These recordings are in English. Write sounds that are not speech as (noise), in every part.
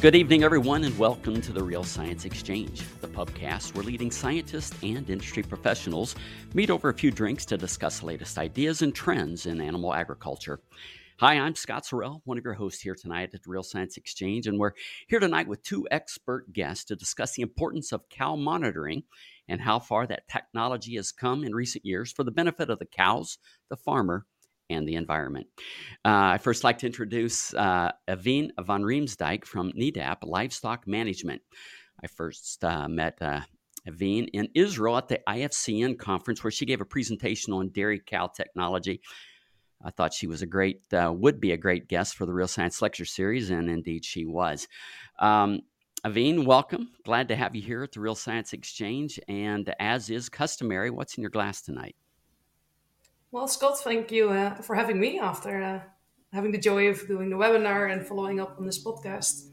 Good evening, everyone, and welcome to the Real Science Exchange, the pubcast where leading scientists and industry professionals meet over a few drinks to discuss the latest ideas and trends in animal agriculture. Hi, I'm Scott Sorrell, one of your hosts here tonight at the Real Science Exchange, and we're here tonight with two expert guests to discuss the importance of cow monitoring and how far that technology has come in recent years for the benefit of the cows, the farmer, and the environment. Uh, I first like to introduce uh, Evine van Riemsdijk from NEDAP Livestock Management. I first uh, met uh, Evine in Israel at the IFCN conference where she gave a presentation on dairy cow technology. I thought she was a great, uh, would be a great guest for the Real Science Lecture Series, and indeed she was. Um, Evine, welcome. Glad to have you here at the Real Science Exchange. And as is customary, what's in your glass tonight? Well, Scott, thank you uh, for having me after uh, having the joy of doing the webinar and following up on this podcast.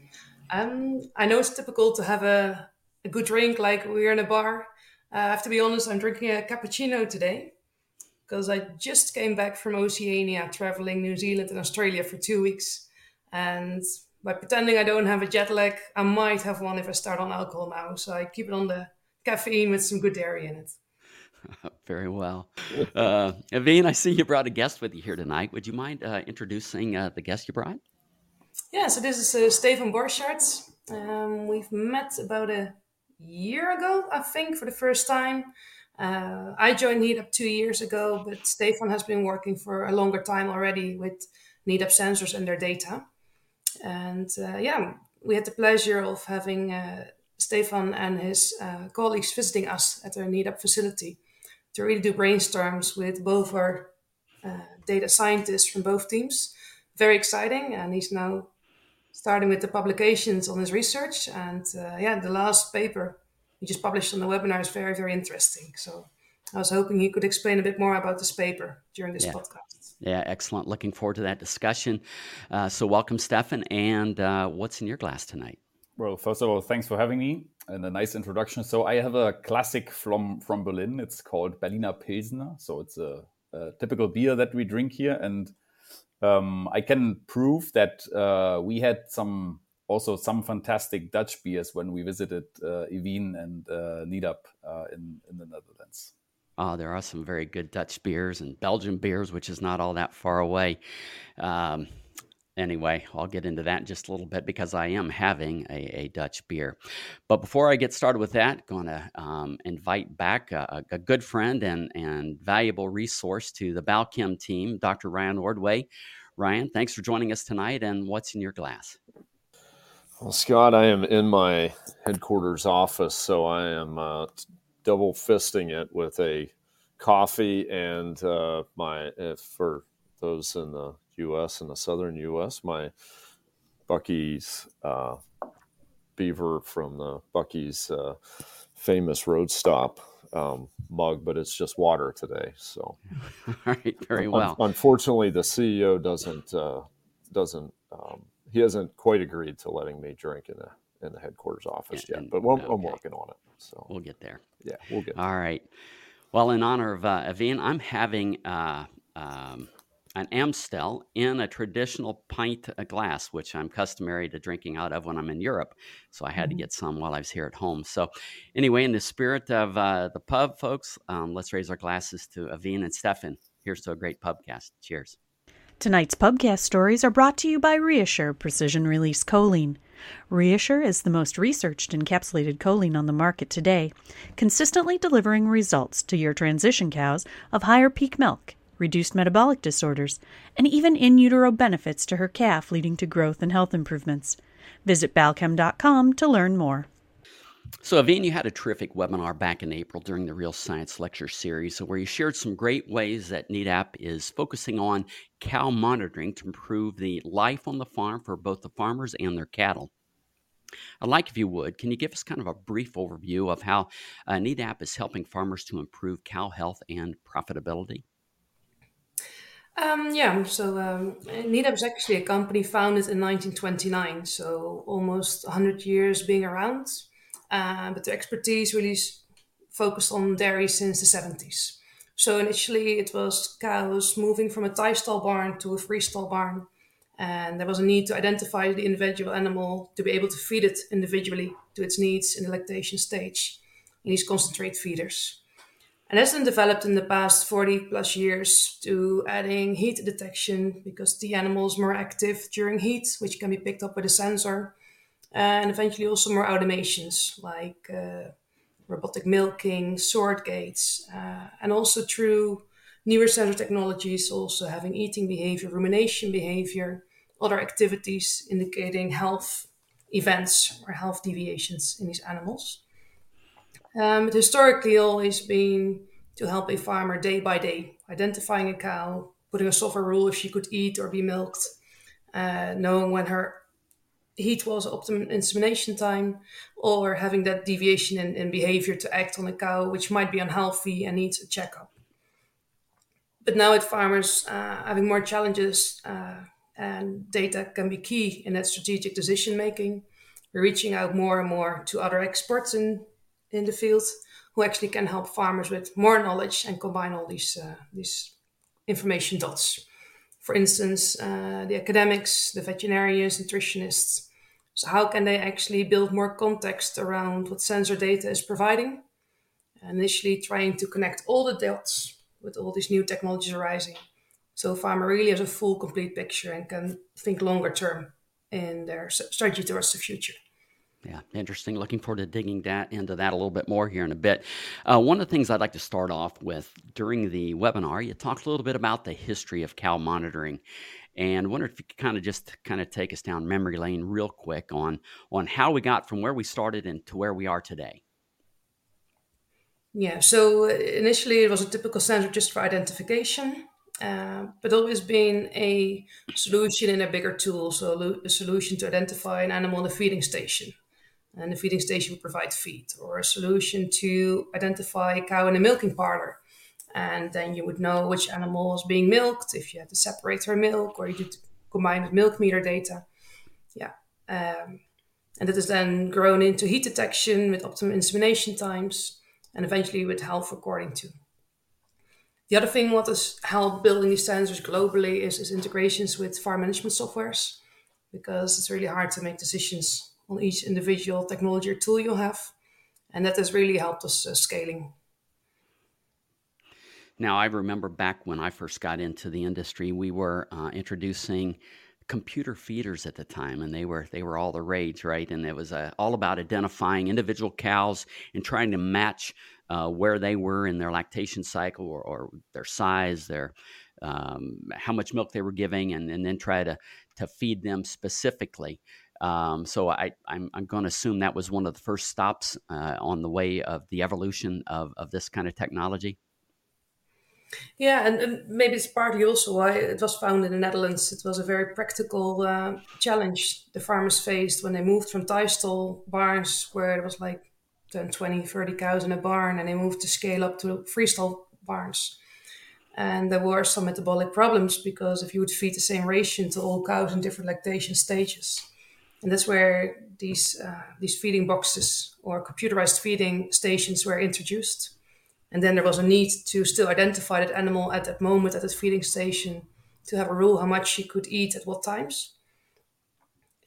Um, I know it's typical to have a, a good drink like we're in a bar. Uh, I have to be honest, I'm drinking a cappuccino today because I just came back from Oceania, traveling New Zealand and Australia for two weeks. And by pretending I don't have a jet lag, I might have one if I start on alcohol now. So I keep it on the caffeine with some good dairy in it. (laughs) Very well. Uh, I see you brought a guest with you here tonight. Would you mind uh, introducing uh, the guest you brought? Yeah, so this is uh, Stefan Borchardt. Um, we've met about a year ago, I think, for the first time. Uh, I joined NEDAP two years ago, but Stefan has been working for a longer time already with NEDAP sensors and their data. And uh, yeah, we had the pleasure of having uh, Stefan and his uh, colleagues visiting us at our NEDAP facility to really do brainstorms with both our uh, data scientists from both teams. Very exciting, and he's now starting with the publications on his research. And uh, yeah, the last paper he just published on the webinar is very, very interesting. So I was hoping he could explain a bit more about this paper during this yeah. podcast. Yeah, excellent. Looking forward to that discussion. Uh, so, welcome, Stefan. And uh, what's in your glass tonight? Well, first of all, thanks for having me and a nice introduction. So I have a classic from from Berlin. It's called Berliner Pilsner. So it's a, a typical beer that we drink here, and um, I can prove that uh, we had some also some fantastic Dutch beers when we visited uh, Evine and uh, NEDAP uh, in in the Netherlands. Oh, there are some very good Dutch beers and Belgian beers, which is not all that far away. Um, anyway, I'll get into that in just a little bit because I am having a, a Dutch beer. But before I get started with that, going to um, invite back a, a, good friend and, and valuable resource to the Balchem team, Dr. Ryan Ordway. Ryan, thanks for joining us tonight. And what's in your glass? Well, Scott, I am in my headquarters office, so I am uh, double fisting it with a coffee and uh, my, for those in the U.S. and the southern U.S. My Buc-ee's uh, beaver from the Buc-ee's uh, famous road stop um, mug, but it's just water today. So, (laughs) all right, very well. Un- unfortunately, the CEO doesn't uh, doesn't um, he hasn't quite agreed to letting me drink in the in the headquarters office and, yet, but okay. I'm working on it. So we'll get there. Yeah, we'll get. There. All right. Well, in honor of uh, Evine, I'm having uh, um, an Amstel in a traditional pint glass, which I'm customary to drinking out of when I'm in Europe. So I had mm-hmm. to get some while I was here at home. So, anyway, in the spirit of uh, the pub, folks, um, let's raise our glasses to Evine and Stefan. Here's to a great pubcast. Cheers. Tonight's pubcast stories are brought to you by ReaShure Precision Release Choline. ReaShure is the most researched encapsulated choline on the market today, consistently delivering results to your transition cows of higher peak milk reduced metabolic disorders, and even in utero benefits to her calf, leading to growth and health improvements. Visit balchem.com to learn more. So, Evine, you had a terrific webinar back in April during the Real Science Lecture Series where you shared some great ways that NEDAP is focusing on cow monitoring to improve the life on the farm for both the farmers and their cattle. I'd like, if you would, can you give us kind of a brief overview of how uh, is helping farmers to improve cow health and profitability? Um, yeah, so um, is actually a company founded in 1929, so almost 100 years being around. Uh, but the expertise really focused on dairy since the 70s. So initially it was cows moving from a tie stall barn to a free stall barn. And there was a need to identify the individual animal to be able to feed it individually to its needs in the lactation stage in these concentrate feeders. And that's been developed in the past 40 plus years to adding heat detection because the animal is more active during heat, which can be picked up with a sensor. And eventually also more automations like uh, robotic milking, sort gates, uh, and also through newer sensor technologies, also having eating behavior, rumination behavior, other activities indicating health events or health deviations in these animals. Um, it historically always been to help a farmer day by day, identifying a cow, putting a software rule if she could eat or be milked, uh, knowing when her heat was optimum insemination time, or having that deviation in, in behavior to act on a cow which might be unhealthy and needs a checkup. But now with farmers uh, having more challenges uh, and data can be key in that strategic decision making, we're reaching out more and more to other experts in in the field who actually can help farmers with more knowledge and combine all these uh, these information dots. For instance, uh, the academics, the veterinarians, nutritionists. So how can they actually build more context around what sensor data is providing? Initially, trying to connect all the dots with all these new technologies arising, so farmer really has a full, complete picture and can think longer term in their strategy towards the future. Yeah, interesting. Looking forward to digging that into that a little bit more here in a bit. Uh, one of the things I'd like to start off with during the webinar, you talked a little bit about the history of cow monitoring, and wonder if you could kind of just kind of take us down memory lane real quick on on how we got from where we started and to where we are today. Yeah, so uh, initially it was a typical sensor just for identification, uh, but always been a solution in a bigger tool. So a solution to identify an animal in a feeding station and the feeding station would provide feed, or a solution to identify a cow in a milking parlor. And then you would know which animal was being milked if you had to separate her milk or you could combine with milk meter data. Yeah. Um, and that is then grown into heat detection with optimum insemination times and eventually with health recording too. The other thing what has helped building these sensors globally is, is integrations with farm management softwares because it's really hard to make decisions on each individual technology or tool you have. And that has really helped us uh, scaling. Now, I remember back when I first got into the industry, we were uh, introducing computer feeders at the time, and they were they were all the rage, right? And it was uh, all about identifying individual cows and trying to match uh, where they were in their lactation cycle or, or their size, their um, how much milk they were giving, and, and then try to to feed them specifically. Um, so I, I'm, I'm going to assume that was one of the first stops uh, on the way of the evolution of, of this kind of technology. Yeah, and, and, maybe it's partly also why it was found in the Netherlands. It was a very practical uh, challenge the farmers faced when they moved from tie stall barns, where it was like 10, 20, 30 cows in a barn, and they moved to scale up to freestall barns. And there were some metabolic problems because if you would feed the same ration to all cows in different lactation stages, and that's where these uh, these feeding boxes or computerized feeding stations were introduced. And then there was a need to still identify that animal at that moment at that feeding station to have a rule how much she could eat at what times.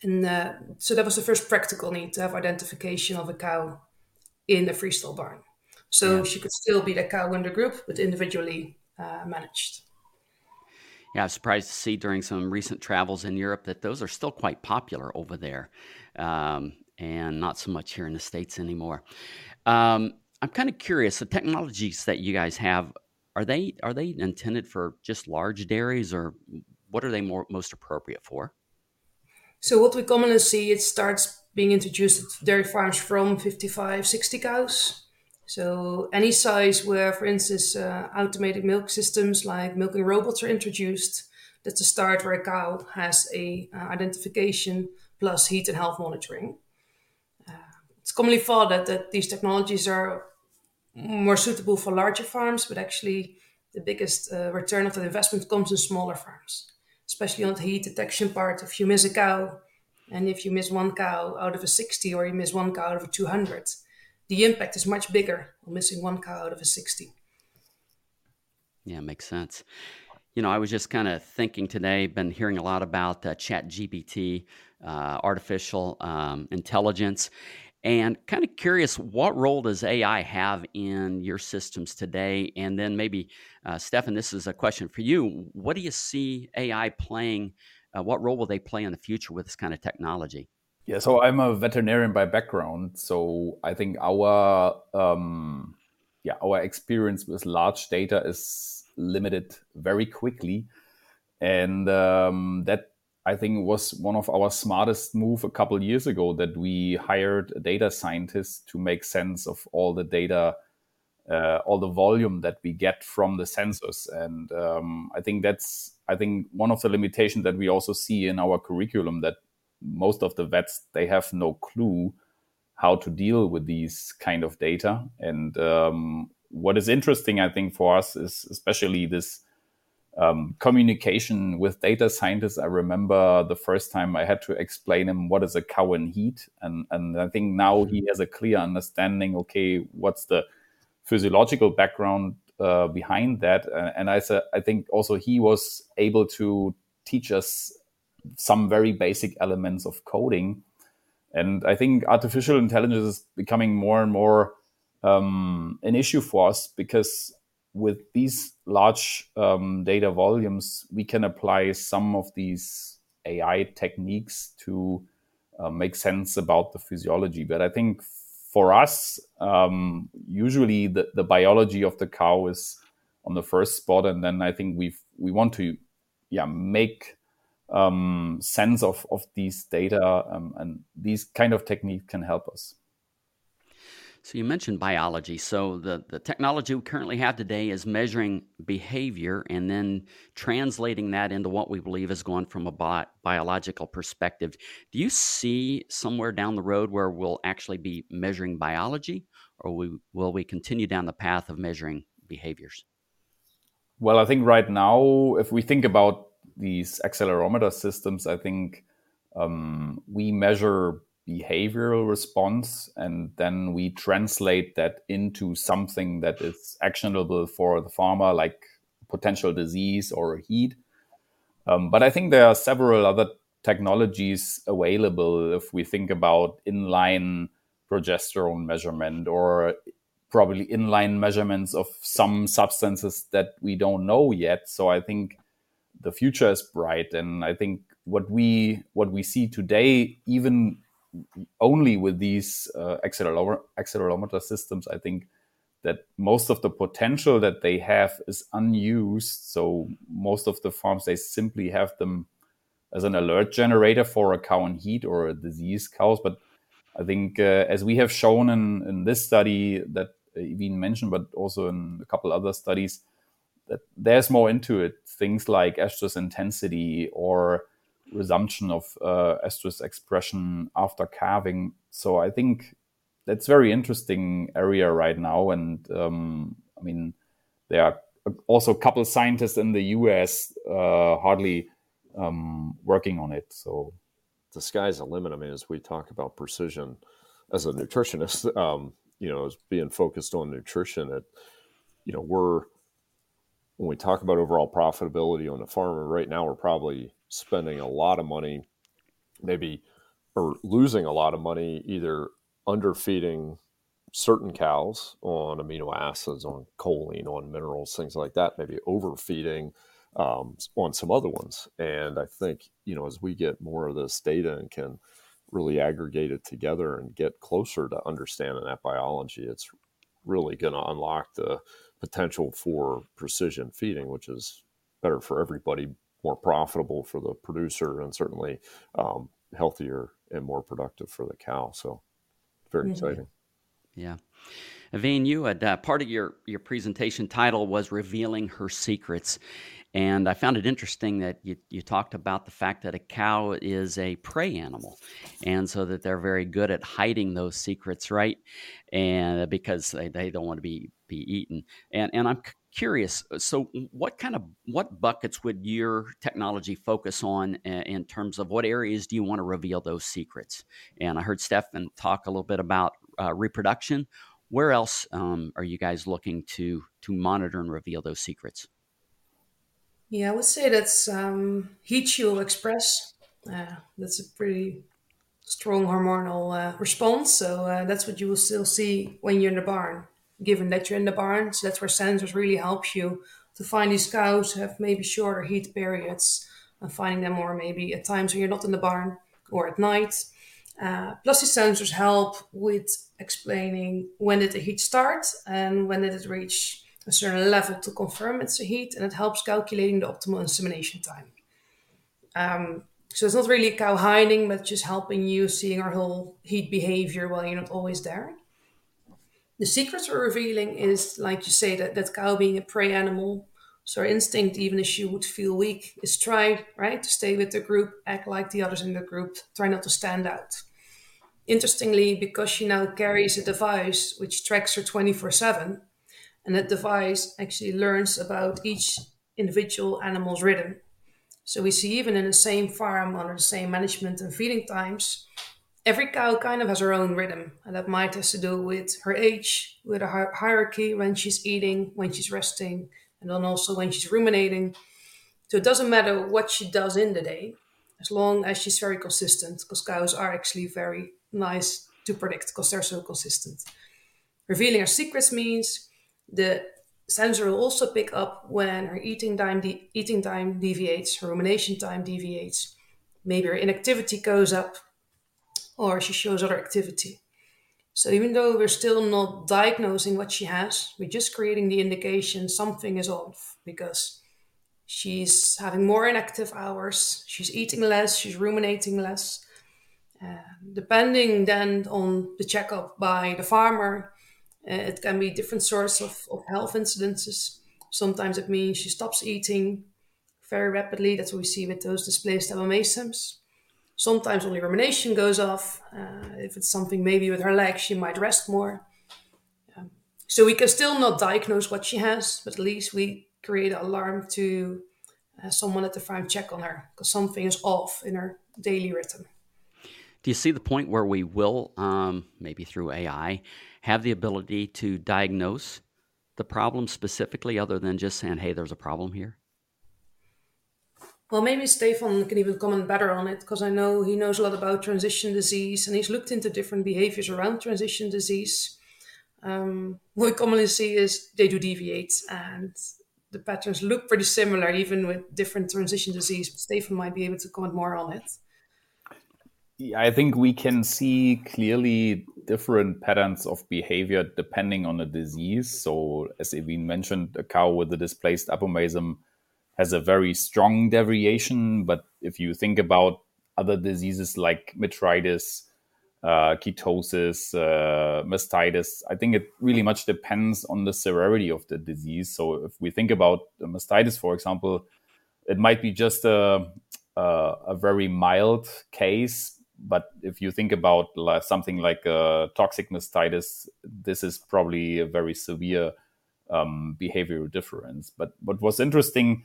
And uh, so that was the first practical need to have identification of a cow in a freestall barn. So yeah. she could still be the cow in the group, but individually uh, managed yeah, I was surprised to see during some recent travels in Europe that those are still quite popular over there, um, and not so much here in the states anymore. Um, I'm kind of curious. The technologies that you guys have are they are they intended for just large dairies, or what are they more most appropriate for? So what we commonly see, it starts being introduced at dairy farms from 55, 60 cows. So any size where, for instance, uh, automated milk systems like milking robots are introduced, that's a start where a cow has a uh, identification plus heat and health monitoring. Uh, it's commonly thought that, that these technologies are more suitable for larger farms, but actually the biggest uh, return of that investment comes in smaller farms, especially on the heat detection part. If you miss a cow, and if you miss one cow out of a 60 or you miss one cow out of a 200, the impact is much bigger on missing one cow out of a 60. Yeah, makes sense. you know, I was just kind of thinking today, been hearing a lot about uh, Chat GPT, uh, artificial um, intelligence, and kind of curious what role does AI have in your systems today? And then maybe, uh, Stefan, this is a question for you. What do you see AI playing? Uh, what role will they play in the future with this kind of technology? Yeah, so I'm a veterinarian by background, so I think our um, yeah our experience with large data is limited very quickly, and um, that I think was one of our smartest move a couple years ago that we hired a data scientist to make sense of all the data, uh, all the volume that we get from the sensors, and um, I think that's I think one of the limitations that we also see in our curriculum that most of the vets they have no clue how to deal with these kind of data. And um, what is interesting i think for us is especially this um, communication with data scientists. I remember the first time i had to explain him what is a cow in heat. And, and i think now he has a clear understanding okay what's the physiological background uh, behind that? And I, I think also he was able to teach us some very basic elements of coding. And I think artificial intelligence is becoming more and more um, an issue for us because with these large um, data volumes, we can apply some of these AI techniques to uh, make sense about the physiology. But I think for us, um, usually the, the biology of the cow is on the first spot, and then I think we we want to yeah make um, sense of, of these data um, and these kind of techniques can help us. So you mentioned biology. So the, the technology we currently have today is measuring behavior and then translating that into what we believe is going from a bi- biological perspective. Do you see somewhere down the road where we'll actually be measuring biology or we, will we continue down the path of measuring behaviors? Well, I think right now, if we think about these accelerometer systems, I think um, we measure behavioral response and then we translate that into something that is actionable for the farmer, like potential disease or heat. Um, but I think there are several other technologies available if we think about inline progesterone measurement or probably inline measurements of some substances that we don't know yet. So I think the future is bright. And i think what we what we see today even only with these uh, accelerometer, accelerometer systems i think that most of the potential that they have is unused. So most of the farms they simply have them as an alert generator for a cow in heat or a disease cows. But i think uh, as we have shown in, in this study that Evine mentioned but also in a couple other studies that there's more into it. Things like estrus intensity or resumption of uh, estrus expression after calving. So I think that's very interesting area right now. And um, I mean, there are also a couple scientists in the U.S. Uh, hardly um, working on it. So the sky's the limit. I mean, as we talk about precision, as a nutritionist, (laughs) um, you know, as being focused on nutrition, it, you know, we're when we talk about overall profitability on the farm, right now we're probably spending a lot of money, maybe, or losing a lot of money either underfeeding certain cows on amino acids, on choline, on minerals, things like that, maybe overfeeding um, on some other ones. And I think, you know, as we get more of this data and can really aggregate it together and get closer to understanding that biology, it's really going to unlock the potential for precision feeding, which is better for everybody, more profitable for the producer, and certainly um, healthier and more productive for the cow. So, very mm-hmm. exciting. Yeah. Evine, you had uh, part of your, your presentation title was Revealing Her Secrets. And I found it interesting that you, you talked about the fact that a cow is a prey animal, and so that they're very good at hiding those secrets, right? And because they, they don't want to be be eaten. And and I'm curious. So, what kind of what buckets would your technology focus on in terms of what areas do you want to reveal those secrets? And I heard Stefan talk a little bit about uh, reproduction. Where else um, are you guys looking to to monitor and reveal those secrets? Yeah, I would say that's um, heat shield express. Uh, that's a pretty strong hormonal uh, response. So uh, that's what you will still see when you're in the barn, given that you're in the barn. So that's where sensors really help you to find these cows who have maybe shorter heat periods and finding them more maybe at times when you're not in the barn or at night. Uh, plus, these sensors help with explaining when did the heat start and when did it reach a certain level to confirm it's a heat, and it helps calculating the optimal insemination time. Um, so it's not really cow hiding, but just helping you seeing our whole heat behavior while you're not always there. The secrets we're revealing is, like you say, that, that cow being a prey animal. So our instinct, even if she would feel weak, is try, right, to stay with the group, act like the others in the group, try not to stand out. Interestingly, because she now carries a device which tracks her 24 7, and that device actually learns about each individual animal's rhythm. So we see even in the same farm under the same management and feeding times, every cow kind of has her own rhythm, and that might have to do with her age, with a hierarchy when she's eating, when she's resting, and then also when she's ruminating. So it doesn't matter what she does in the day, as long as she's very consistent, because cows are actually very nice to predict because they're so consistent. Revealing her secrets means the sensor will also pick up when her eating time, de- eating time deviates, her rumination time deviates, maybe her inactivity goes up, or she shows other activity. So even though we're still not diagnosing what she has, we're just creating the indication something is off because she's having more inactive hours, she's eating less, she's ruminating less. Uh, depending then on the checkup by the farmer, it can be different sorts of, of health incidences. Sometimes it means she stops eating very rapidly. That's what we see with those displaced abomasums. Sometimes only rumination goes off. Uh, if it's something maybe with her legs, she might rest more. So we can still not diagnose what she has, but at least we create an alarm to uh, someone at the farm check on her because something is off in her daily rhythm. Do you see the point where we will, um, maybe through AI, have the ability to diagnose the problem specifically, other than just saying, "Hey, there's a problem here"? Well, maybe Stefan can even comment better on it because I know he knows a lot about transition disease and he's looked into different behaviors around transition disease. Um, what we commonly see is they do deviate and the patterns look pretty similar, even with different transition disease. But Stefan might be able to comment more on it. I think we can see clearly different patterns of behavior depending on the disease. So, as Evine mentioned, a cow with a displaced abomasum has a very strong deviation. But if you think about other diseases like metritis, uh, ketosis, uh, mastitis, I think it really much depends on the severity of the disease. So, if we think about mastitis, for example, it might be just a, a, a very mild case but if you think about something like uh, toxic mastitis, this is probably a very severe um, behavioral difference. But what was interesting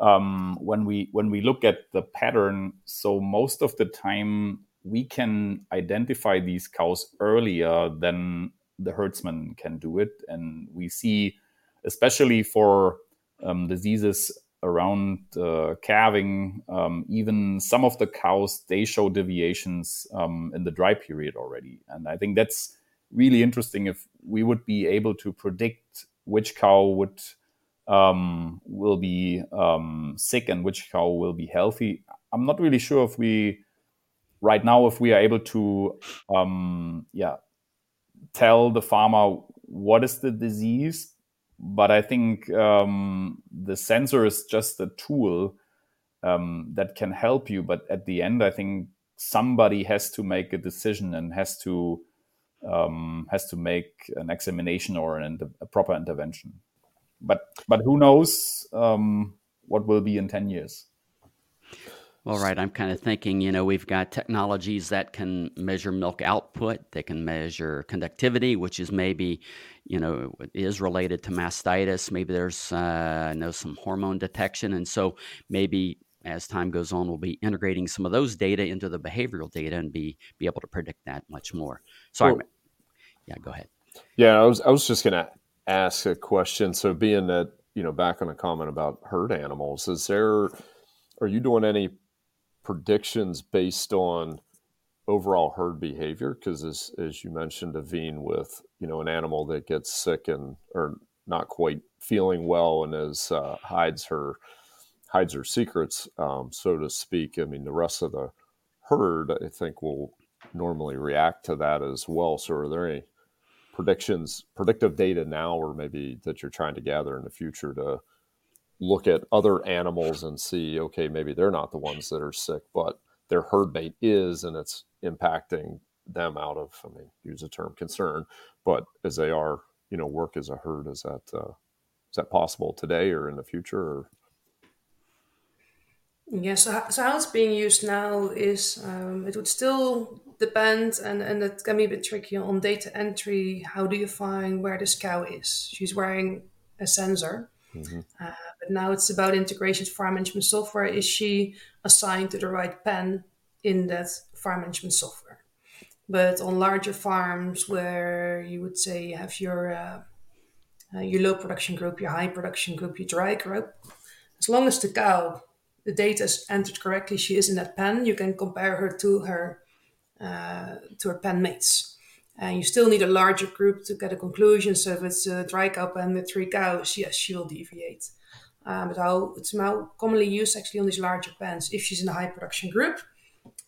um, when we when we look at the pattern, so most of the time we can identify these cows earlier than the herdsman can do it, and we see, especially for um, diseases around uh, calving, um, even some of the cows they show deviations um, in the dry period already, and I think that's really interesting. If we would be able to predict which cow would um, will be um, sick and which cow will be healthy, I'm not really sure if we right now if we are able to um, yeah tell the farmer what is the disease but I think um, the sensor is just a tool um, that can help you. But at the end, I think somebody has to make a decision and has to um, has to make an examination or an, a proper intervention. But but who knows um, what will be in ten years? All right, I'm kind of thinking, you know, we've got technologies that can measure milk output, they can measure conductivity, which is maybe, you know, is related to mastitis. Maybe there's, uh, I know, some hormone detection. And so maybe as time goes on, we'll be integrating some of those data into the behavioral data and be, be able to predict that much more. Sorry. Well, yeah, go ahead. Yeah, I was, I was just going to ask a question. So being that you know, back on a comment about herd animals, is there, are you doing any predictions based on overall herd behavior? Because as, as you mentioned, Evine, with, you know, an animal that gets sick and, or not quite feeling well and as uh, hides her, hides her secrets, um, so to speak. I mean, the rest of the herd, I think, will normally react to that as well. So, are there any predictions, predictive data now, or maybe that you're trying to gather in the future to look at other animals and see, okay, maybe they're not the ones that are sick, but their herd mate is, and it's impacting them out of, I mean, use the term concern, but as they are, you know, work as a herd, is that uh, is that possible today or in the future? Or? Yeah, so, so how it's being used now is um, it would still depend, and, and it can be a bit tricky on data entry. How do you find where this cow is? She's wearing a sensor, mm-hmm. uh, but now it's about integration farm management software. Is she assigned to the right pen in that farm management software? But on larger farms where you would say you have your uh, uh, your low production group, your high production group, your dry group, as long as the cow the data is entered correctly, she is in that pen, you can compare her to her uh, to her pen mates. And you still need a larger group to get a conclusion. So if it's a dry cow pen with three cows, yes, she will deviate. Um, but how it's now commonly used actually on these larger pens. If she's in a high production group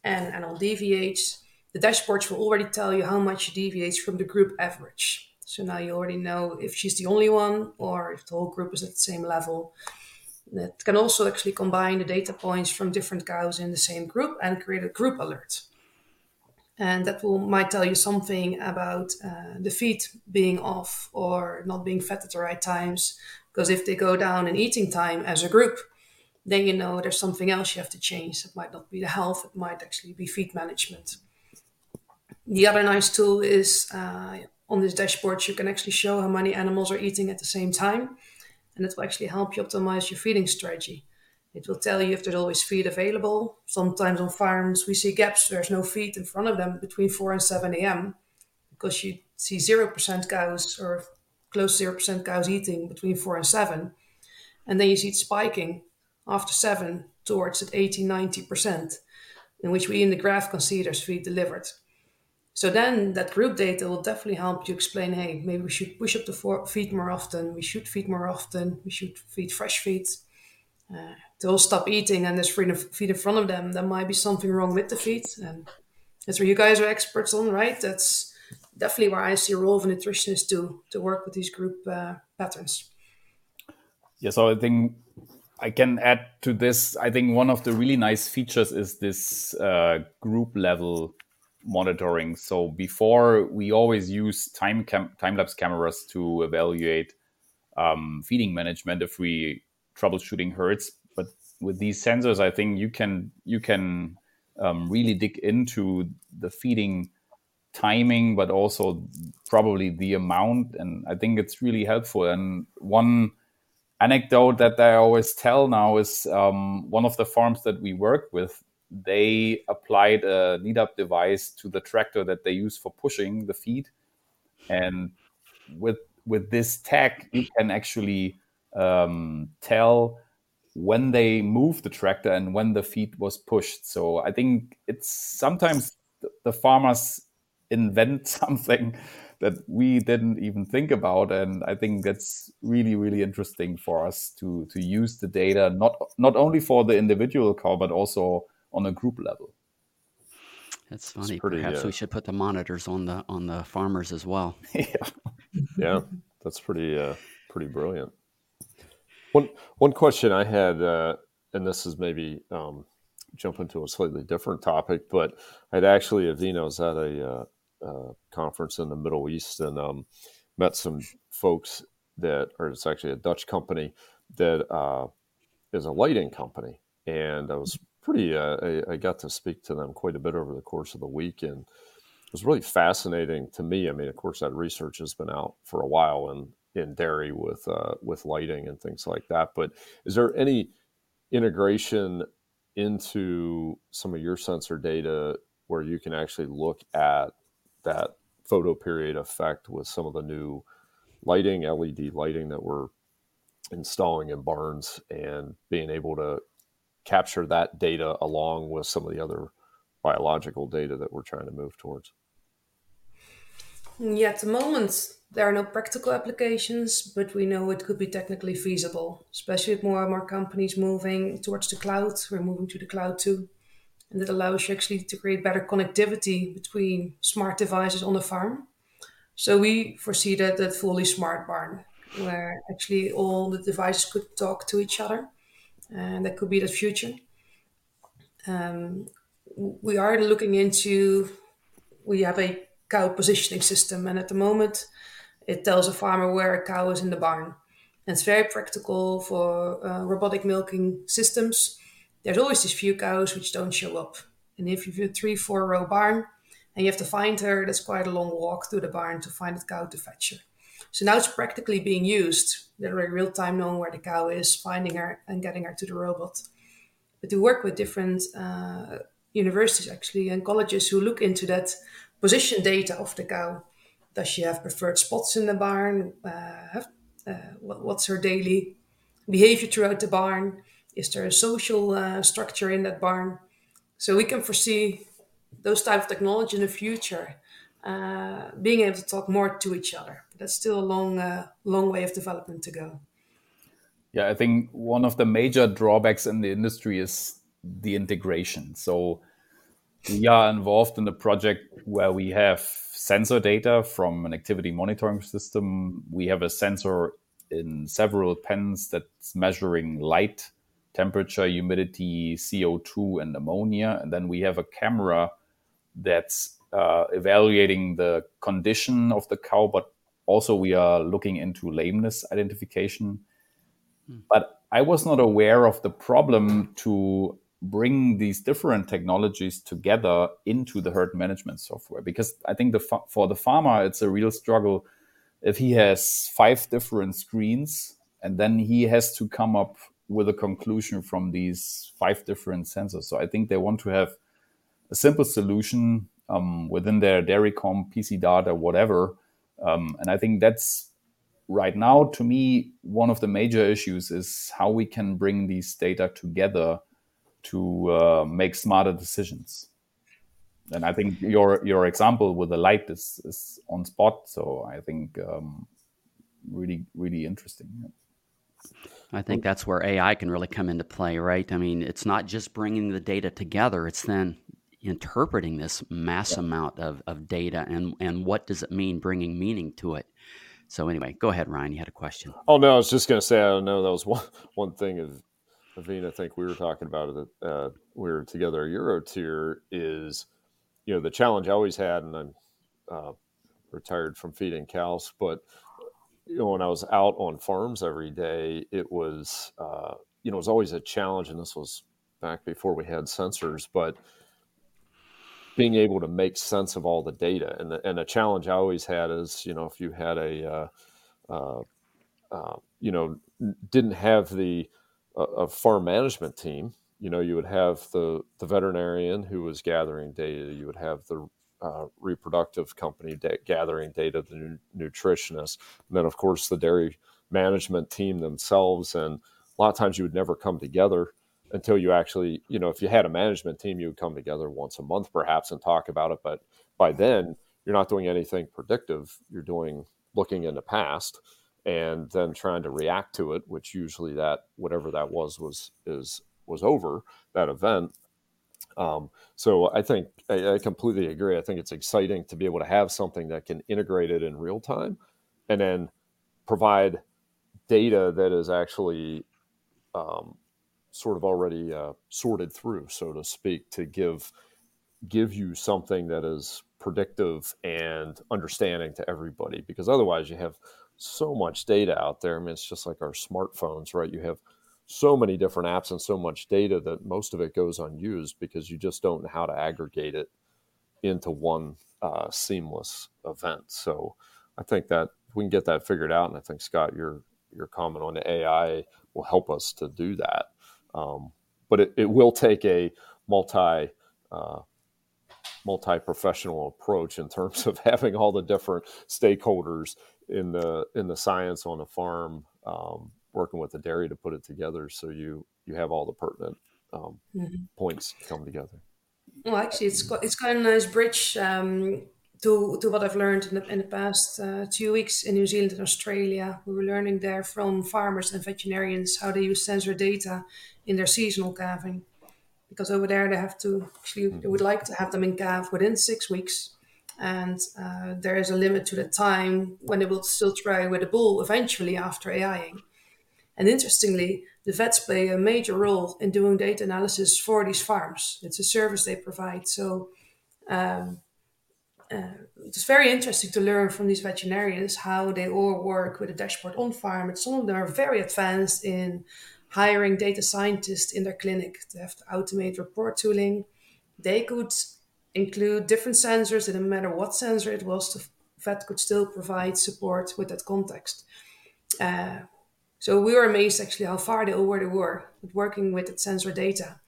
and animal deviates, the dashboards will already tell you how much she deviates from the group average. So now you already know if she's the only one or if the whole group is at the same level. It can also actually combine the data points from different cows in the same group and create a group alert. And that will might tell you something about uh, the feed being off or not being fed at the right times. Because if they go down in eating time as a group, then you know there's something else you have to change. It might not be the health, it might actually be feed management. The other nice tool is uh, on this dashboard, you can actually show how many animals are eating at the same time and it will actually help you optimize your feeding strategy. It will tell you if there's always feed available. Sometimes on farms, we see gaps, there's no feed in front of them between 4 and 7 a.m. because you see 0% cows or close to 0% cows eating between 4 and 7. And then you see it spiking after 7 towards at 80, 90%, in which we in the graph can see there's feed delivered. So then that group data will definitely help you explain, hey, maybe we should push up the feed more often. We should feed more often. We should feed fresh feed. Uh, they'll stop eating and there's feed in front of them. There might be something wrong with the feed. And that's where you guys are experts on, right? That's definitely where I see a role of a nutritionist to, to work with these group uh, patterns. Yeah, so I think I can add to this. I think one of the really nice features is this uh, group level monitoring. So before we always use time cam- time lapse cameras to evaluate um, feeding management if we troubleshooting herds. With these sensors, I think you can you can um, really dig into the feeding timing, but also probably the amount. And I think it's really helpful. And one anecdote that I always tell now is um, one of the farms that we work with they applied a NEDAP device to the tractor that they use for pushing the feed. And with with this tech, you can actually um, tell when they move the tractor and when the feed was pushed. So I think it's sometimes the farmers invent (laughs) something that we didn't even think about and i think that's really really interesting for us to to use the data not not only for the individual cow but also on a group level. That's funny. Pretty, Perhaps uh, we should put the monitors on the on the farmers as well. (laughs) yeah, (laughs) yeah, that's pretty uh, pretty brilliant. One one question I had, uh, and this is maybe um, into a slightly different topic, but I'd actually Evine was at a uh, uh, conference in the Middle East and um, met some folks that, or it's actually a Dutch company that uh, is a lighting company, and I was pretty. Uh, I, I, got to speak to them quite a bit over the course of the week, and it was really fascinating to me. I mean, of course, that research has been out for a while in in dairy with uh, with lighting and things like that. But is there any integration into some of your sensor data where you can actually look at that photo period effect with some of the new lighting, LED lighting that we're installing in barns and being able to capture that data along with some of the other biological data that we're trying to move towards. Yeah, at the moment, there are no practical applications, but we know it could be technically feasible, especially with more and more companies moving towards the cloud. We're moving to the cloud too. And it allows you actually to create better connectivity between smart devices on the farm. So we foresee that that fully smart barn, where actually all the devices could talk to each other. And that could be the future. Um, we are looking into, we have a cow positioning system. And at the moment, it tells a farmer where a cow is in the barn. And it's very practical for uh, robotic milking systems. There's always these few cows which don't show up. And if you've a three, four row barn and you have to find her, that's quite a long walk through the barn to find the cow to fetch her. So now it's practically being used, literally real time knowing where the cow is, finding her and getting her to the robot. But to work with different uh, universities actually and colleges who look into that position data of the cow. Does she have preferred spots in the barn? Uh, uh, what's her daily behavior throughout the barn? Is there a social uh, structure in that barn? So we can foresee those type of technology in the future uh, being able to talk more to each other. That's still a long, uh, long way of development to go. Yeah, I think one of the major drawbacks in the industry is the integration. So we are involved in a project where we have sensor data from an activity monitoring system. We have a sensor in several pens that's measuring light, temperature, humidity, CO2, and ammonia. And then we have a camera that's uh, evaluating the condition of the cow, but also we are looking into lameness identification. Hmm. But I was not aware of the problem to bring these different technologies together into the herd management software? Because i think the for the farmer it's a real struggle if he has five different screens and then he has to come up with a conclusion from these five different sensors. So i think they want to have a simple solution um, within their DairyComp pc data whatever. Um, and i think that's right now to me one of the major issues is how we can bring these data together to uh, make smarter decisions. And I think your your example with the light is, is on spot. So I think um, really really interesting. I think that's where AI can really come into play, right? I mean, it's not just bringing the data together; it's then interpreting this mass yeah. amount of, of data and and what does it mean, bringing meaning to it. So anyway, go ahead, Ryan. You had a question. Oh no, I was just going to say I don't know that was one one thing of I think we were talking about it. Uh, we were together. EuroTier is, you know, the challenge I always had, and I'm uh, retired from feeding cows, but you know, when I was out on farms every day, it was, uh, you know, it was always a challenge, and this was back before we had sensors, but being able to make sense of all the data, and the, and a challenge I always had is, you know, if you had a, uh, uh, uh you know, didn't have the a, farm management team, you know, you would have the the veterinarian who was gathering data. You would have the uh, reproductive company da- gathering data, the nu- nutritionist, and then of course the dairy management team themselves. And a lot of times you would never come together until you actually, you know, if you had a management team, you would come together once a month perhaps and talk about it. But by then, you're not doing anything predictive. You're doing looking in the past and then trying to react to it, which usually that whatever that was was is was over that event. Um, so I think I, I, completely agree. I think it's exciting to be able to have something that can integrate it in real time, and then provide data that is actually um, sort of already uh, sorted through, so to speak, to give give you something that is predictive and understanding to everybody. Because otherwise, you have so much data out there. I mean, it's just like our smartphones, right? You have so many different apps and so much data that most of it goes unused because you just don't know how to aggregate it into one uh, seamless event. So I think that we can get that figured out, and I think Scott, your your comment on AI will help us to do that. Um, but it, it will take a multi uh, multi professional approach in terms of (laughs) having all the different stakeholders in the in the science on a farm um, working with the dairy to put it together so you you have all the pertinent um, mm-hmm. points come together. Well, actually, it's got it's got a nice bridge um, to to what I've learned in the, in the past uh, two weeks in New Zealand and Australia. We were learning there from farmers and veterinarians how they use sensor data in their seasonal calving, because over there they have to actually they would like to have them in calf within six weeks, and uh, there is a limit to the time when they will still try with a bull eventually after AIing. And interestingly, the vets play a major role in doing data analysis for these farms. It's a service they provide. So um, uh, it's very interesting to learn from these veterinarians how they all work with a dashboard on farm. And some of them are very advanced in hiring data scientists in their clinic to have to automate report tooling. They could include different sensors, and no matter what sensor it was, the vet could still provide support with that context. Uh, so we were amazed actually how far they already were with working with that sensor data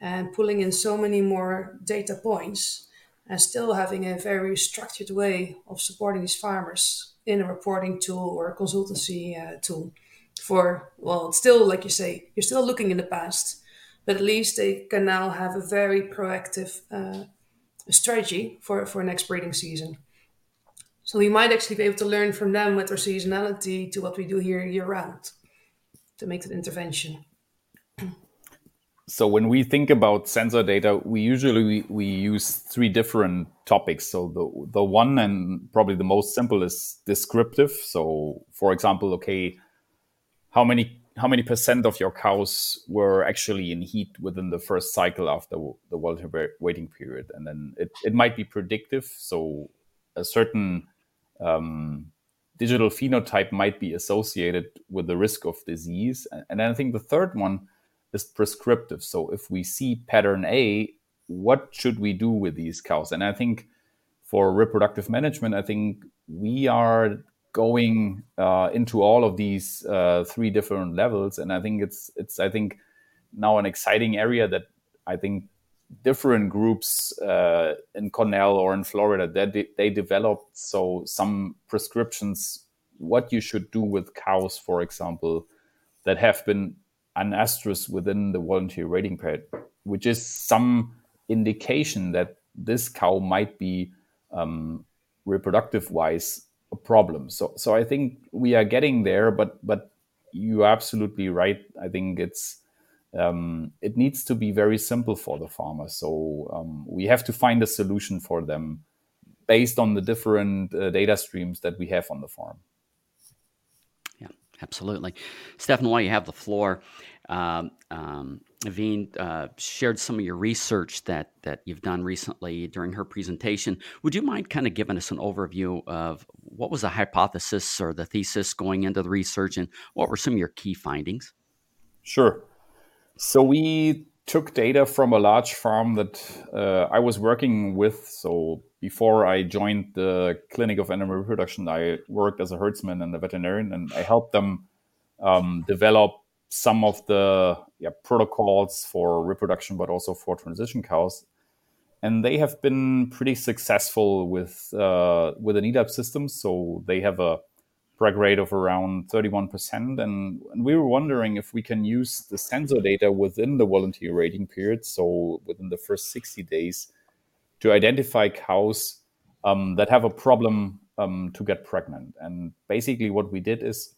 and pulling in so many more data points and still having a very structured way of supporting these farmers in a reporting tool or a consultancy uh, tool for well it's still like you say you're still looking in the past but at least they can now have a very proactive uh, strategy for for next breeding season so we might actually be able to learn from them with their seasonality to what we do here year round to make that intervention. So when we think about sensor data, we usually we, we use three different topics. So the the one and probably the most simple is descriptive. So for example, okay, how many how many percent of your cows were actually in heat within the first cycle after the voluntary waiting period, and then it, it might be predictive. So a certain um, digital phenotype might be associated with the risk of disease. And then I think the third one is prescriptive. So if we see pattern A, what should we do with these cows? And I think for reproductive management, I think we are going uh, into all of these uh, three different levels, and I think it's it's I think now an exciting area that I think different groups uh, in Cornell or in Florida that they, they developed so some prescriptions what you should do with cows, for example, that have been anestrus within the voluntary waiting period, which is some indication that this cow might be um, reproductive wise a problem. So so I think we are getting there, but but you're absolutely right. I think it's um, it needs to be very simple for the farmer. So um, we have to find a solution for them based on the different uh, data streams that we have on the farm. Yeah, absolutely. Stefan, while you have the floor, um, um, Naveen uh, shared some of your research that that you've done recently during her presentation. Would you mind kind of giving us an overview of what was the hypothesis or the thesis going into the research, and what were some of your key findings? Sure. So we took data from a large farm that uh, I was working with. So before I joined the Clinic of Animal Reproduction, I worked as a herdsman and a veterinarian, and I helped them um, develop some of the yeah, protocols for reproduction, but also for transition cows. And they have been pretty successful with uh, with a NEDAP system. So they have a preg rate of around 31%. And, and, we were wondering if we can use the sensor data within the voluntary waiting period, so within the first 60 days, to identify cows um, that have a problem um, to get pregnant. And basically, what we did is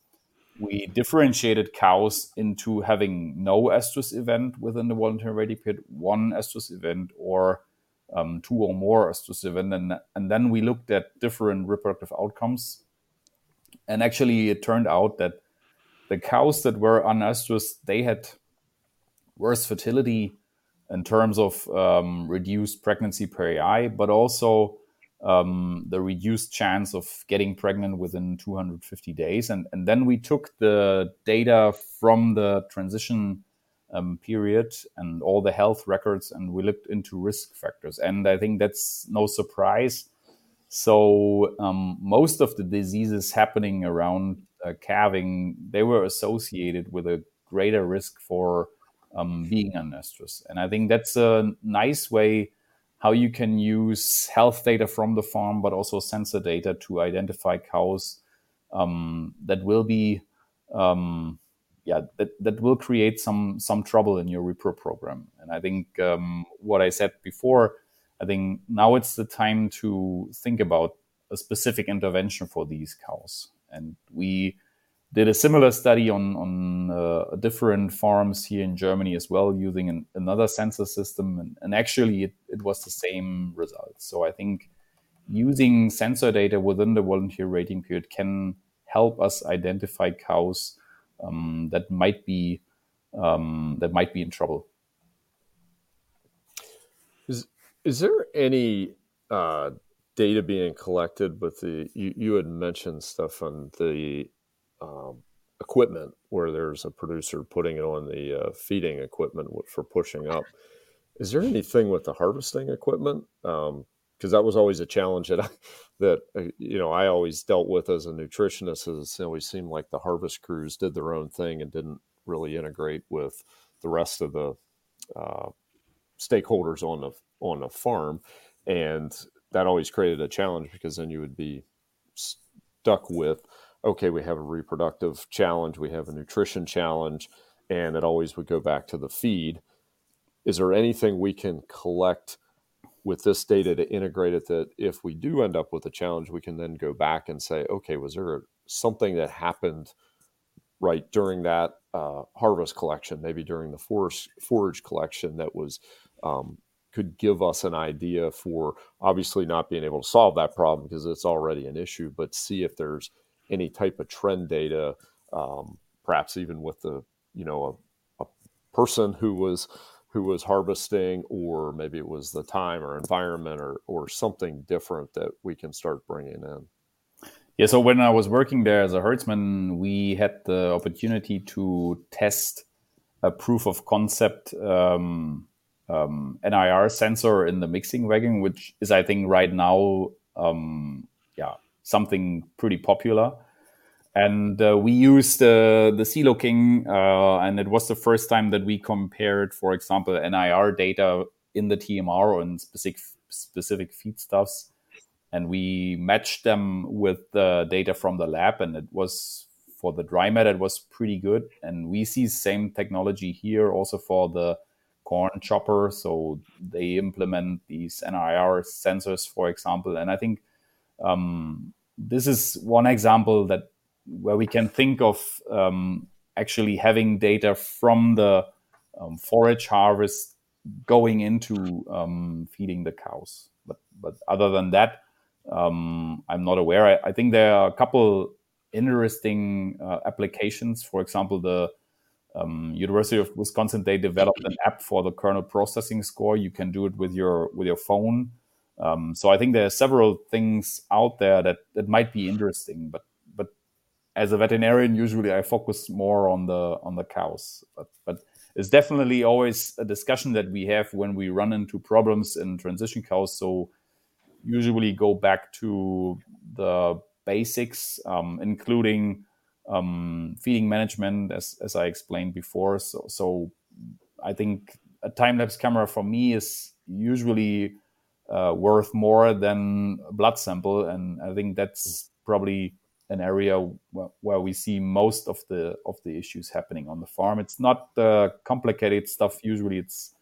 we differentiated cows into having no estrus event within the voluntary waiting period, one estrus event, or um, two or more estrus event, and, and then we looked at different reproductive outcomes. And actually, it turned out that the cows that were anestrus, they had worse fertility in terms of um, reduced pregnancy per AI, but also um, the reduced chance of getting pregnant within 250 days. And, and then we took the data from the transition um, period and all the health records and we looked into risk factors. And I think that's no surprise so um, most of the diseases happening around uh, calving, they were associated with a greater risk for um, being anestrus. And I think that's a nice way how you can use health data from the farm, but also sensor data to identify cows um, that will be um, yeah, that, that will create some some trouble in your repro program. And I think um, what I said before, I think now it's the time to think about a specific intervention for these cows. And we did a similar study on on uh, different farms here in Germany as well, using an, another sensor system, and, and actually it, it was the same result. So I think using sensor data within the volunteer waiting period can help us identify cows um, that might be um, that might be in trouble. Is is there any uh, data being collected with the? You, you had mentioned stuff on the um, equipment where there's a producer putting it on the uh, feeding equipment for pushing up. Is there anything with the harvesting equipment? Because um, that was always a challenge that I, (laughs) that uh, you know I always dealt with as a nutritionist. Is it always seemed like the harvest crews did their own thing and didn't really integrate with the rest of the uh, stakeholders on the on the farm, and that always created a challenge because then you would be stuck with okay, we have a reproductive challenge, we have a nutrition challenge, and it always would go back to the feed. Is there anything we can collect with this data to integrate it that if we do end up with a challenge, we can then go back and say, okay, was there something that happened right during that uh, harvest collection, maybe during the forage, forage collection that was um, could give us an idea for obviously not being able to solve that problem because it's already an issue, but see if there's any type of trend data, um, perhaps even with the you know a, a, person who was who was harvesting, or maybe it was the time or environment or or something different that we can start bringing in. Yeah, so when I was working there as a herdsman, we had the opportunity to test a proof of concept um, um, NIR sensor in the mixing wagon, which is, I think, right now, um, yeah, something pretty popular. And uh, we used uh, the CeloKing, uh, and it was the first time that we compared, for example, NIR data in the TMR on specific specific feedstuffs, and we matched them with the data from the lab, and it was for the dry matter, it was pretty good. And we see same technology here also for the corn chopper. So they implement these NIR sensors, for example, and I think um, this is one example that where we can think of um, actually having data from the um, forage harvest going into um, feeding the cows. But but other than that, um, I'm not aware. I, I, think there are a couple interesting uh, applications. For example, the um, University of Wisconsin they developed an app for the kernel processing score. You can do it with your with your phone. Um, so I think there are several things out there that, that might be interesting, but but as a veterinarian, usually I focus more on the on the cows. But but it's definitely always a discussion that we have when we run into problems in transition cows. So usually go back to the basics, um, including um, feeding management, as as I explained before. So so I think a time lapse camera for me is usually uh, worth more than a blood sample, and I think that's probably an area where, where we see most of the of the issues happening on the farm. It's not the complicated stuff. Usually, it's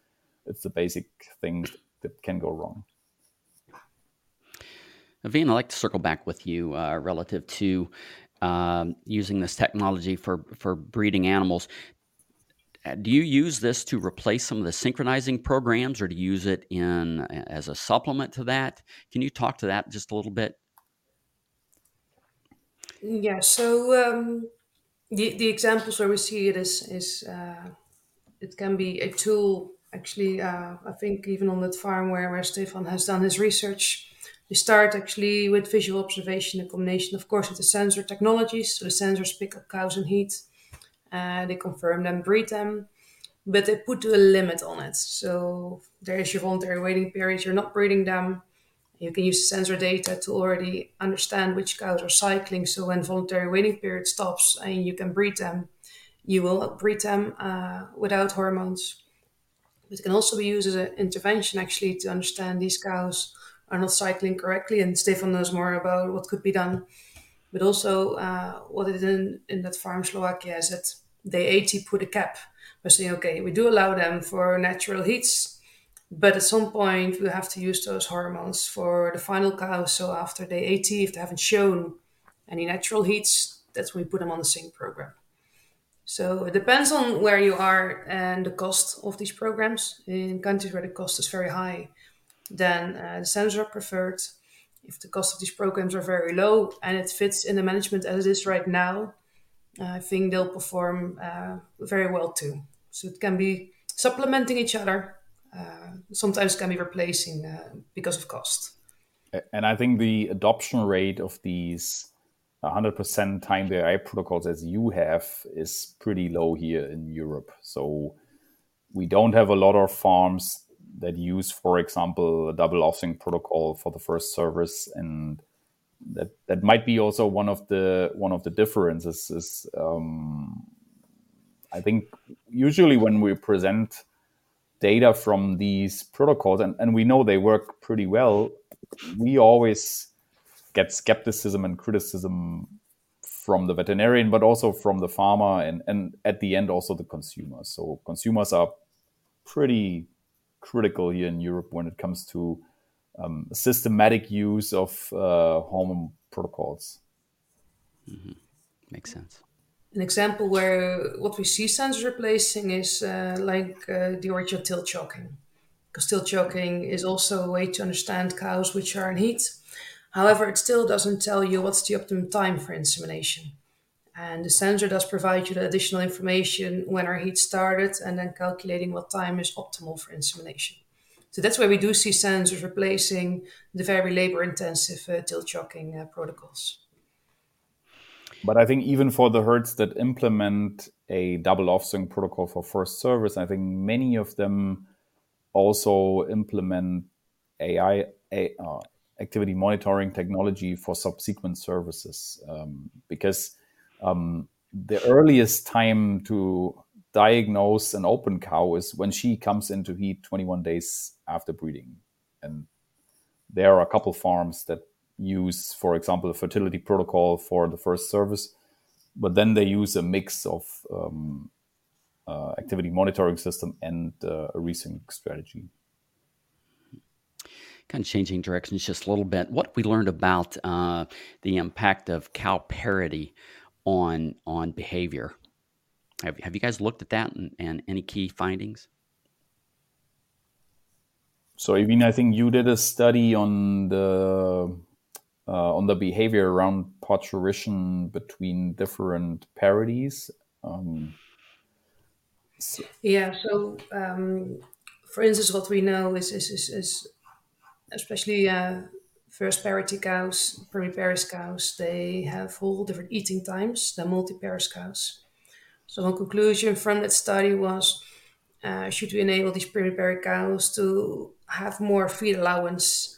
it's the basic things that can go wrong. Veen, I'd like to circle back with you uh, relative to um, using this technology for for breeding animals do you use this to replace some of the synchronizing programs or do you use it in as a supplement to that? Can you talk to that just a little bit? Yeah so um, the, the examples where we see it is is uh, it can be a tool actually uh, i think even on that farm where, where stefan has done his research. We start actually with visual observation a combination of course with the sensor technologies. So the sensors pick up cows and heat uh, they confirm them, breed them, but they put a limit on it. So there is your voluntary waiting period. You're not breeding them. You can use sensor data to already understand which cows are cycling. So when voluntary waiting period stops and you can breed them, you will breed them uh, without hormones. It can also be used as an intervention actually to understand these cows are not cycling correctly. And Stefan knows more about what could be done. But also, uh, what in, in that farm Slovakia is that day 80 put a cap by saying, okay, we do allow them for natural heats, but at some point we have to use those hormones for the final cow. So after day 80, if they haven't shown any natural heats, that's when we put them on the same program. So it depends on where you are and the cost of these programs. In countries where the cost is very high, then uh, the sensors are preferred. If the cost of these programs are very low and it fits in the management as it is right now, I think they'll perform uh, very well too. So it can be supplementing each other. Uh, sometimes can be replacing uh, because of cost. And I think the adoption rate of these 100% time the AI protocols as you have is pretty low here in Europe. So we don't have a lot of farms that use, for example, a double Ovsynch protocol for the first service, and that that might be also one of the one of the differences. Is um, I think usually when we present data from these protocols, and, and we know they work pretty well, we always get skepticism and criticism from the veterinarian, but also from the farmer and, and at the end also the consumers. So consumers are pretty critical here in Europe when it comes to um, systematic use of uh, hormone protocols. Mm-hmm. Makes sense. An example where what we see sensors replacing is uh, like uh, the original tail chalking. Because tail chalking is also a way to understand cows which are in heat However, it still doesn't tell you what's the optimum time for insemination. And the sensor does provide you the additional information when our heat started and then calculating what time is optimal for insemination. So that's where we do see sensors replacing the very labor intensive uh, tail chalking uh, protocols. But I think even for the herds that implement a double Ovsynch protocol for first service, I think many of them also implement AI, uh, activity monitoring technology for subsequent services um, because um, the earliest time to diagnose an open cow is when she comes into heat 21 days after breeding and there are a couple farms that use for example a fertility protocol for the first service but then they use a mix of um, uh, activity monitoring system and uh, a resync strategy kind of changing directions just a little bit. What we learned about uh, the impact of cow parity on on behavior. Have, have you guys looked at that and, and any key findings? So, Evine, I think you did a study on the uh, on the behavior around parturition between different parities. Um, so. Yeah. So, um, for instance, what we know is is, is, is especially uh, first parity cows, primiparous cows, they have whole different eating times than multiparous cows. So one conclusion from that study was, uh, should we enable these primipary cows to have more feed allowance?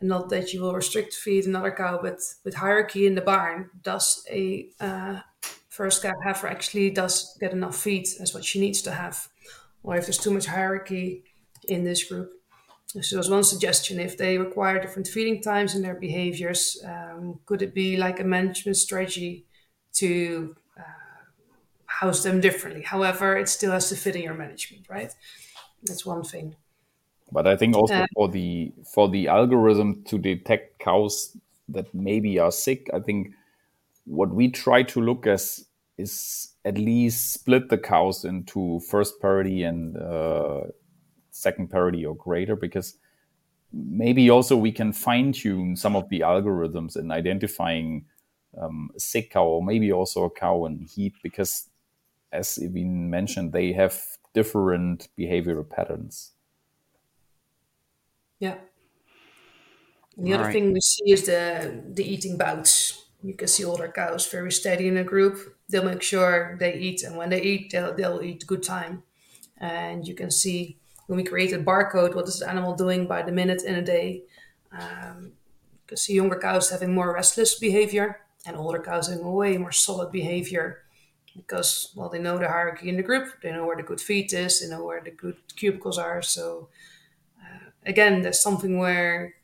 And not that you will restrict feed another cow, but with hierarchy in the barn, does a uh, first calf heifer actually does get enough feed as what she needs to have? Or if there's too much hierarchy in this group, so there was one suggestion if they require different feeding times in their behaviors, um, could it be like a management strategy to house them differently? However, it still has to fit in your management, right? That's one thing. But I think also uh, for the for the algorithm to detect cows that maybe are sick, I think what we try to look as is at least split the cows into first parity and uh, second parity or greater because maybe also we can fine tune some of the algorithms in identifying um, a sick cow or maybe also a cow in heat because as Evine mentioned they have different behavioral patterns. Yeah. The All other right. thing we see is the the eating bouts. You can see older cows very steady in a group. They'll make sure they eat and when they eat they'll, they'll eat good time. And you can see when we created barcode, what is the animal doing by the minute in a day? Um, you can see younger cows having more restless behavior and older cows having way more solid behavior because, well, they know the hierarchy in the group, they know where the good feed is, they know where the good cubicles are. So, uh, again, there's something where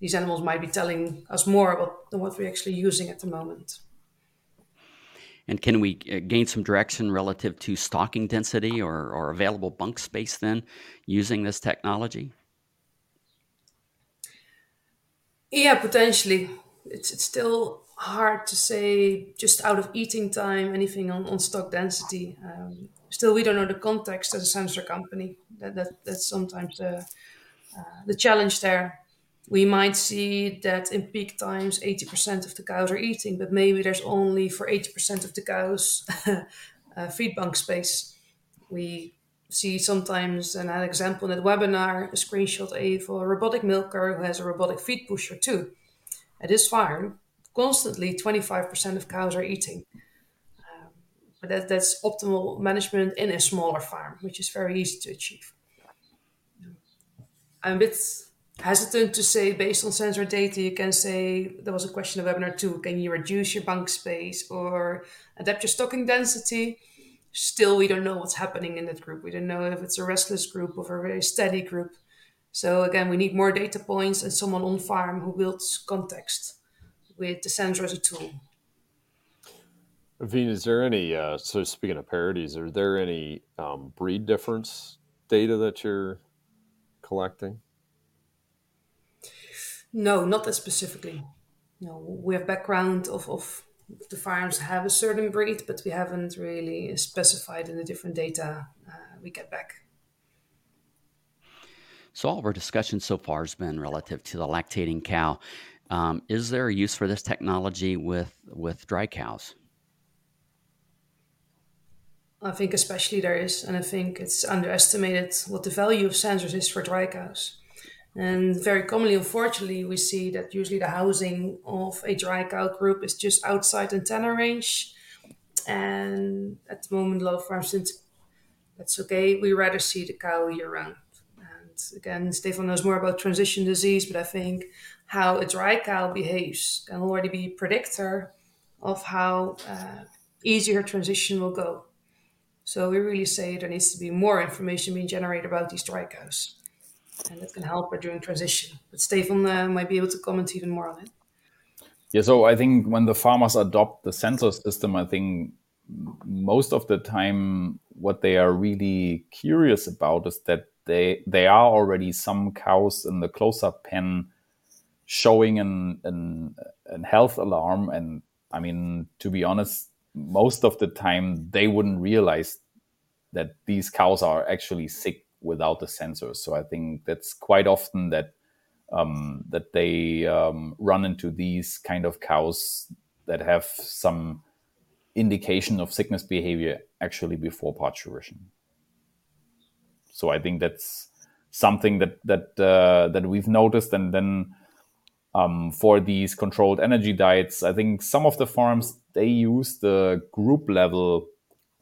these animals might be telling us more about than what we're actually using at the moment. And can we uh, gain some direction relative to stocking density or, or available bunk space then using this technology? Yeah, potentially. It's, it's still hard to say just out of eating time anything on, on stock density. Um, still, we don't know the context as a sensor company. That, that That's sometimes the, uh, the challenge there. We might see that in peak times, 80% of the cows are eating, but maybe there's only for 80% of the cows (laughs) uh, feed bunk space. We see sometimes an example in the webinar, a screenshot of a robotic milker who has a robotic feed pusher too. At his farm, constantly 25% of cows are eating. Um, but that, that's optimal management in a smaller farm, which is very easy to achieve. I'm a bit hesitant to say based on sensor data, you can say there was a question of webinar two, can you reduce your bunk space or adapt your stocking density? still we don't know what's happening in that group. We don't know if it's a restless group or a very steady group. So again, we need more data points and someone on farm who builds context with the sensor as a tool. Veen, is there any, uh, so speaking of parities, are there any um, breed difference data that you're collecting? No, not that specifically. No, we have background of, of the farms have a certain breed, but we haven't really specified in the different data uh, we get back. So, all of our discussion so far has been relative to the lactating cow. Um, is there a use for this technology with with dry cows? I think especially there is, and I think it's underestimated what the value of sensors is for dry cows. And very commonly, unfortunately, we see that usually the housing of a dry cow group is just outside antenna range. And at the moment, a lot of farms think that's okay. We rather see the cow year round. Again, Stefan knows more about transition disease, but I think how a dry cow behaves can already be a predictor of how uh, easy her transition will go. So we really say there needs to be more information being generated about these dry cows and that can help her during transition. But Stefan uh, might be able to comment even more on it. Yeah, so I think when the farmers adopt the sensor system, I think most of the time what they are really curious about is that they they are already some cows in the close-up pen showing an, an, an health alarm and i mean to be honest most of the time they wouldn't realize that these cows are actually sick without the sensors. So I think that's quite often that um, that they um, run into these kind of cows that have some indication of sickness behavior actually before parturition. So I think that's something that that uh, that we've noticed, and then um, for these controlled energy diets, I think some of the farms they use the group level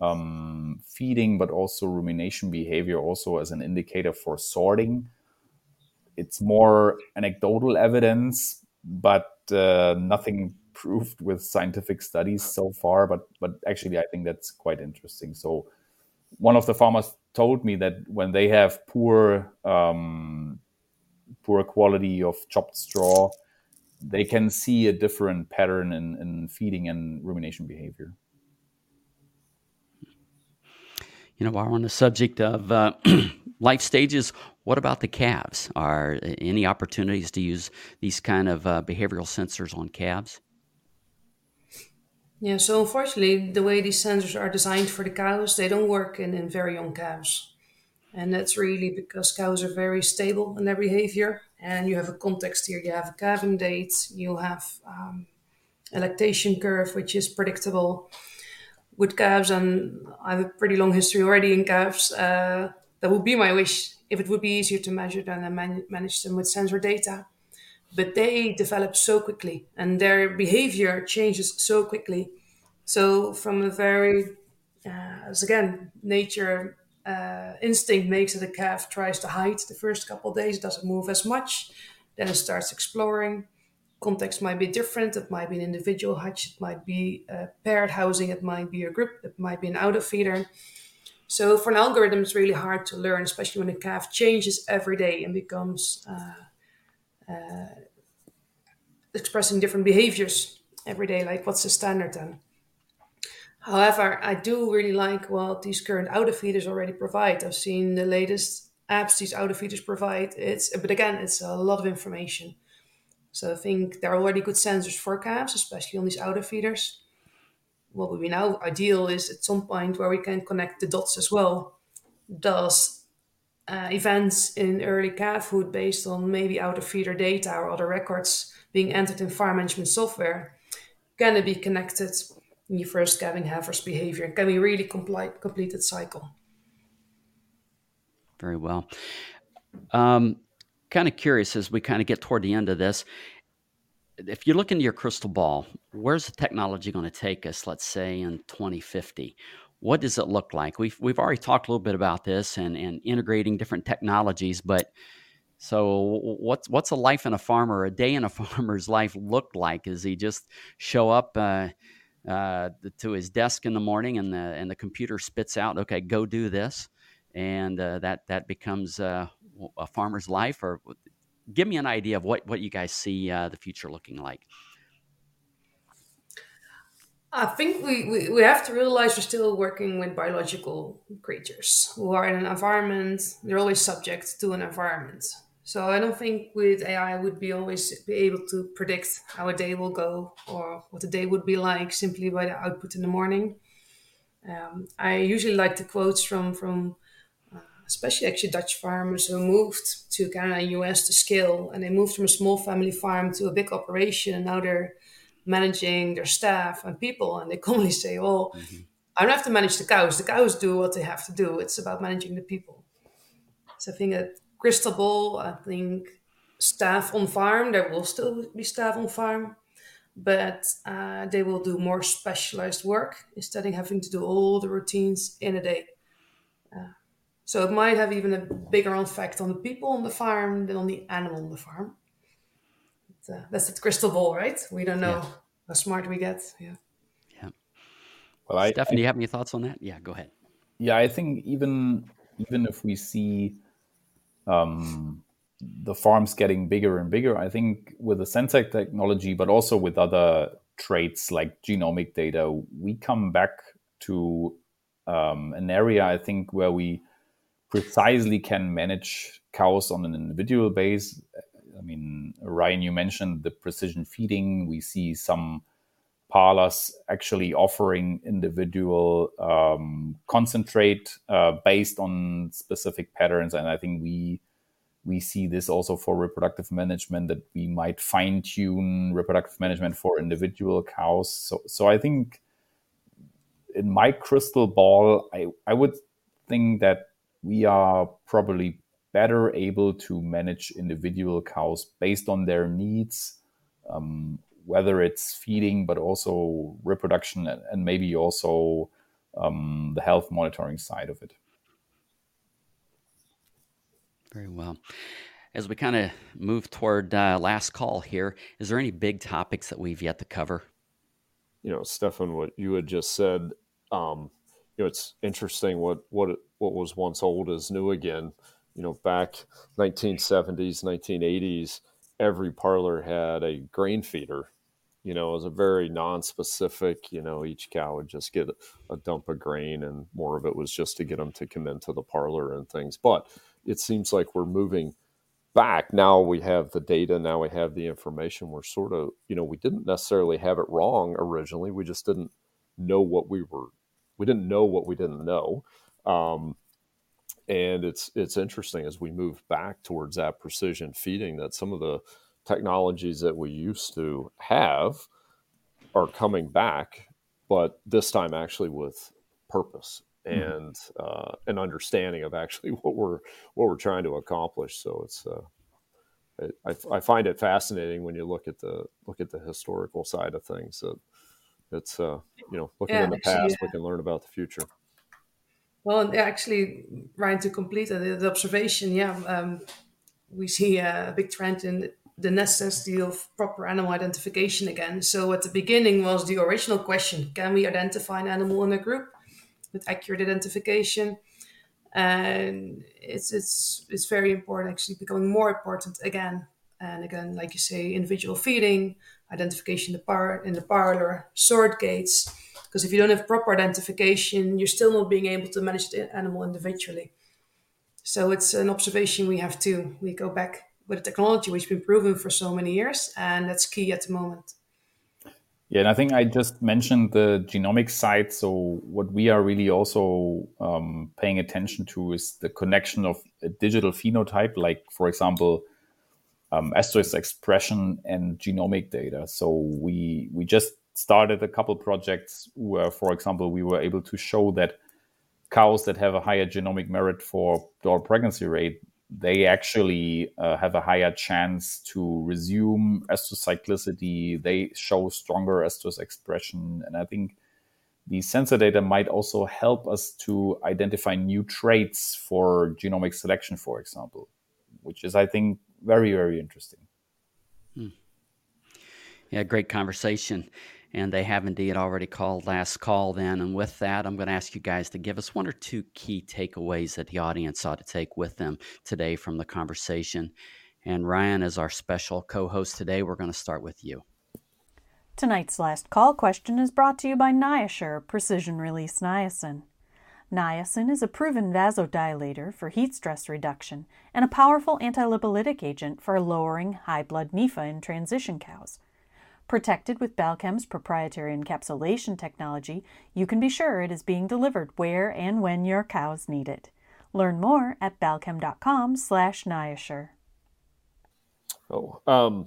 um, feeding, but also rumination behavior, also as an indicator for sorting. It's more anecdotal evidence, but uh, nothing proved with scientific studies so far. But but actually, I think that's quite interesting. So one of the farmers told me that when they have poor um, poor quality of chopped straw, they can see a different pattern in, in feeding and rumination behavior. You know, while we're on the subject of uh, (clears throat) life stages, what about the calves? Are any opportunities to use these kind of uh, behavioral sensors on calves? Yeah, so unfortunately, the way these sensors are designed for the cows, they don't work in, in very young calves. And that's really because cows are very stable in their behavior. And you have a context here. You have a calving date, you have um, a lactation curve, which is predictable with calves, and I have a pretty long history already in calves. Uh, that would be my wish if it would be easier to measure and man- manage them with sensor data. But they develop so quickly, and their behavior changes so quickly. So, from a very, uh, as again, nature uh, instinct makes that a calf tries to hide the first couple of days, doesn't move as much, then it starts exploring context might be different. It might be an individual hutch, it might be a paired housing, it might be a group, it might be an auto feeder. So for an algorithm, it's really hard to learn, especially when a calf changes every day and becomes uh, Uh, expressing different behaviors every day. Like what's the standard then? However, I do really like what these current auto feeders already provide. I've seen the latest apps these auto feeders provide. It's but again, it's a lot of information. So I think there are already good sensors for calves, especially on these auto feeders. What would be now ideal is at some point where we can connect the dots as well. Does uh, events in early calfhood based on maybe auto feeder data or other records being entered in farm management software can it be connected in your first calving heifer's behavior? Can we really complete complete that cycle? Very well. Um, kind of curious as we kind of get toward the end of this. If you look into your crystal ball, where's the technology going to take us, let's say in 2050? What does it look like? We've, we've already talked a little bit about this and, and integrating different technologies, but so what's what's a life in a farmer, a day in a (laughs) farmer's life look like? Does he just show up uh, uh, to his desk in the morning and the and the computer spits out, okay, go do this? and uh, that that becomes uh, a farmer's life. Or give me an idea of what what you guys see uh, the future looking like. I think we, we, we have to realize we're still working with biological creatures who are in an environment, they're always subject to an environment. So I don't think with AI would be always be able to predict how a day will go or what the day would be like simply by the output in the morning. Um, I usually like the quotes from from especially actually Dutch farmers who moved to Canada and US to scale, and they moved from a small family farm to a big operation, and now they're managing their staff and people, and they (laughs) commonly say, "Oh, mm-hmm. I don't have to manage the cows. The cows do what they have to do. It's about managing the people." So I think that crystal ball, I think staff on farm, there will still be staff on farm, but uh, they will do more specialized work instead of having to do all the routines in a day. Uh, so it might have even a bigger effect on the people on the farm than on the animal on the farm. But, uh, that's the crystal ball, right? We don't know yeah. how smart we get. Yeah. Yeah. Well, I, Stephanie, I, do you have any thoughts on that? Yeah, go ahead. Yeah, I think even even if we see um, the farms getting bigger and bigger, I think with the sensor technology, but also with other traits like genomic data, we come back to um, an area I think where we precisely can manage cows on an individual base. I mean, Ryan, you mentioned the precision feeding. We see some parlors actually offering individual um, concentrate uh, based on specific patterns, and I think we we see this also for reproductive management that we might fine tune reproductive management for individual cows. So, so I think in my crystal ball, I I would think that we are probably better able to manage individual cows based on their needs, um, whether it's feeding, but also reproduction and maybe also um, the health monitoring side of it. Very well. As we kind of move toward uh, last call here, is there any big topics that we've yet to cover? You know, Stefan, what you had just said, um, you know, it's interesting what what what was once old is new again. You know, back 1970s, 1980s, every parlor had a grain feeder. You know, it was a very non-specific. You know, each cow would just get a dump of grain, and more of it was just to get them to come into the parlor and things. But it seems like we're moving back now we have the data now we have the information we're sort of you know we didn't necessarily have it wrong originally we just didn't know what we were we didn't know what we didn't know um, and it's it's interesting as we move back towards that precision feeding that some of the technologies that we used to have are coming back, but this time actually with purpose mm-hmm. and uh, an understanding of actually (laughs) what we're what we're trying to accomplish. So it's uh, I, I, find it fascinating when you look at the look at the historical side of things. That it's uh, you know looking yeah, in the past, yeah. we can learn about the future. Well, actually, Ryan, to complete the, observation, yeah, um, we see a big trend in the necessity of proper animal identification again. So at the beginning was the original question: Can we identify an animal in a group with accurate identification? And it's it's it's very important, actually, becoming more important again and again, like you say, individual feeding, identification in the par in the parlor, sort gates Because if you don't have proper identification, you're still not being able to manage the animal individually. So it's an observation we have to. We go back with a technology which has been proven for so many years, and that's key at the moment. Yeah, and I think I just mentioned the genomic side. So what we are really also um, paying attention to is the connection of a digital phenotype, like for example, um, estrus expression and genomic data. So we we just started a couple projects where, for example, we were able to show that cows that have a higher genomic merit for daughter pregnancy rate they actually uh, have a higher chance to resume estrus cyclicity. They show stronger estrus expression. And I think the sensor data might also help us to identify new traits for genomic selection, for example, which is, I think, very, very interesting. Hmm. Yeah, great conversation and they have indeed already called last call then. And with that, I'm going to ask you guys to give us one or two key takeaways that the audience ought to take with them today from the conversation. And Ryan, as our special co host today, we're going to start with you. Tonight's last call question is brought to you by NiaShure Precision Release Niacin. Niacin is a proven vasodilator for heat stress reduction and a powerful antilipolytic agent for lowering high blood NEFA in transition cows. Protected with Balchem's proprietary encapsulation technology, you can be sure it is being delivered where and when your cows need it. Learn more at balchem.com slash niashure. Oh, um,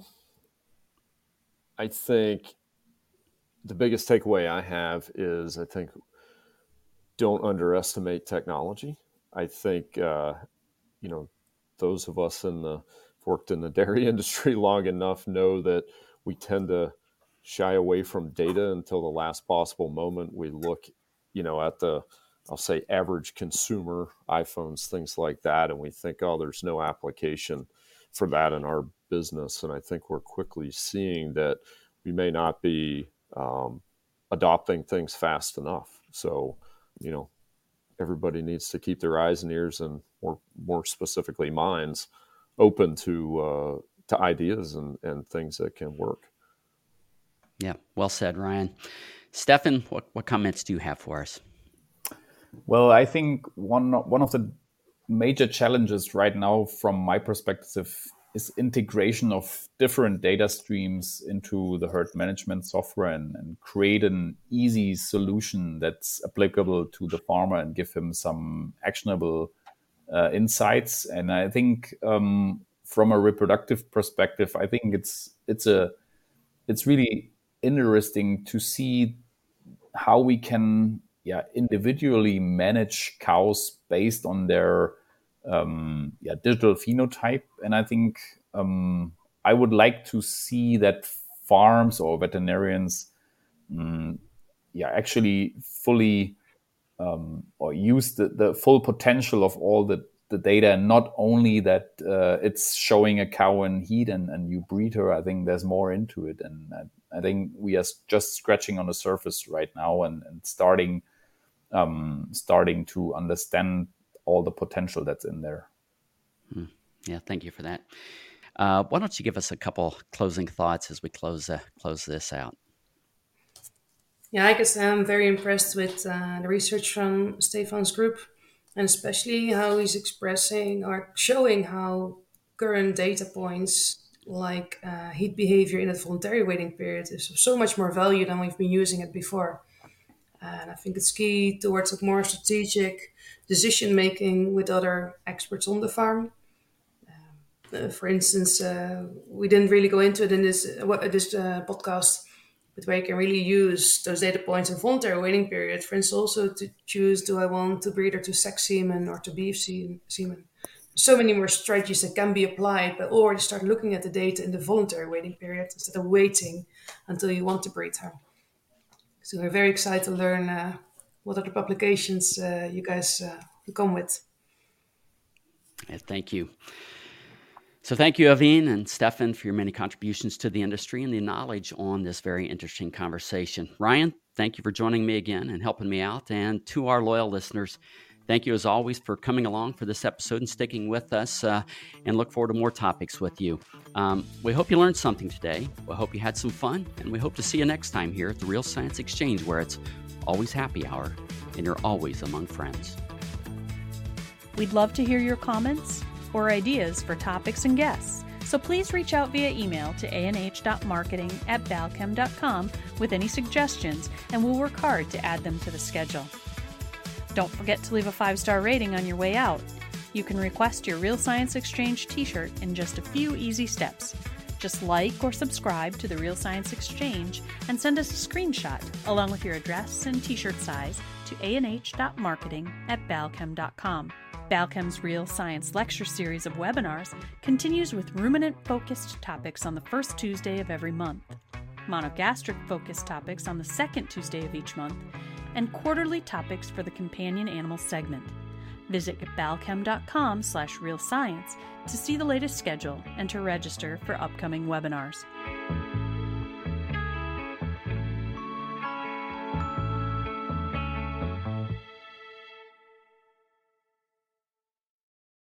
I think the biggest takeaway I have is I think don't underestimate technology. I think, uh, you know, those of us in the worked in the (laughs) dairy industry long enough know that – we tend to shy away from data until the last possible moment. We look, you know, at the I'll say average consumer iPhones, things like that, and we think, oh, there's no application for that in our business. And I think we're quickly seeing that we may not be um, adopting things fast enough. So, you know, everybody needs to keep their eyes and ears and more more specifically minds open to uh, to ideas and, and things that can work. Yeah, well said, Ryan. Stefan, what, what comments do you have for us? Well, I think one one of the major challenges right now, from my perspective, is integration of different data streams into the herd management software and, and create an easy solution that's applicable to the farmer and give him some actionable uh, insights. And I think um, from a reproductive perspective, I think it's it's a it's really interesting to see how we can yeah individually manage cows based on their um, yeah digital phenotype, and I think um, I would like to see that farms or veterinarians um, yeah actually fully um, or use the, the full potential of all the the data and not only that uh, it's showing a cow in heat and, and you breed her i think there's more into it. And i, I think we are just scratching on the surface right now and, and starting um, starting to understand all the potential that's in there. Hmm. yeah thank you for that. Uh, why don't you give us a couple closing thoughts as we close uh, close this out? Yeah i guess i'm very impressed with uh, the research from stefan's group and especially how he's expressing or showing how current data points like uh, heat behavior in the voluntary waiting period is of so much more value than we've been using it before. And I think it's key towards a more strategic decision making with other experts on the farm. Uh, for instance, uh, we didn't really go into it in this uh, this uh, podcast, but where you can really use those data points in voluntary waiting period, for instance, also to choose do I want to breed or to sex semen or to beef semen. So many more strategies that can be applied, but already start looking at the data in the voluntary waiting period instead of waiting until you want to breed her. So we're very excited to learn uh, what other publications uh, you guys uh, come with. Yeah, thank you. So thank you, Evine and Stefan, for your many contributions to the industry and the knowledge on this very interesting conversation. Ryan, thank you for joining me again and helping me out. And to our loyal listeners, thank you as always for coming along for this episode and sticking with us uh, and look forward to more topics with you. Um, we hope you learned something today. We hope you had some fun, and we hope to see you next time here at the Real Science Exchange, where it's always happy hour, and you're always among friends. We'd love to hear your comments or ideas for topics and guests. So please reach out via email to anh.marketing at balchem.com with any suggestions, and we'll work hard to add them to the schedule. Don't forget to leave a five star rating on your way out. You can request your Real Science Exchange t shirt in just a few easy steps. Just like or subscribe to the Real Science Exchange and send us a screenshot along with your address and t shirt size to anh.marketing at balchem.com. Balchem's Real Science Lecture Series of webinars continues with ruminant focused topics on the first Tuesday of every month, monogastric focused topics on the second Tuesday of each month, and quarterly topics for the companion animal segment. Visit balchem.com slash realscience to see the latest schedule and to register for upcoming webinars.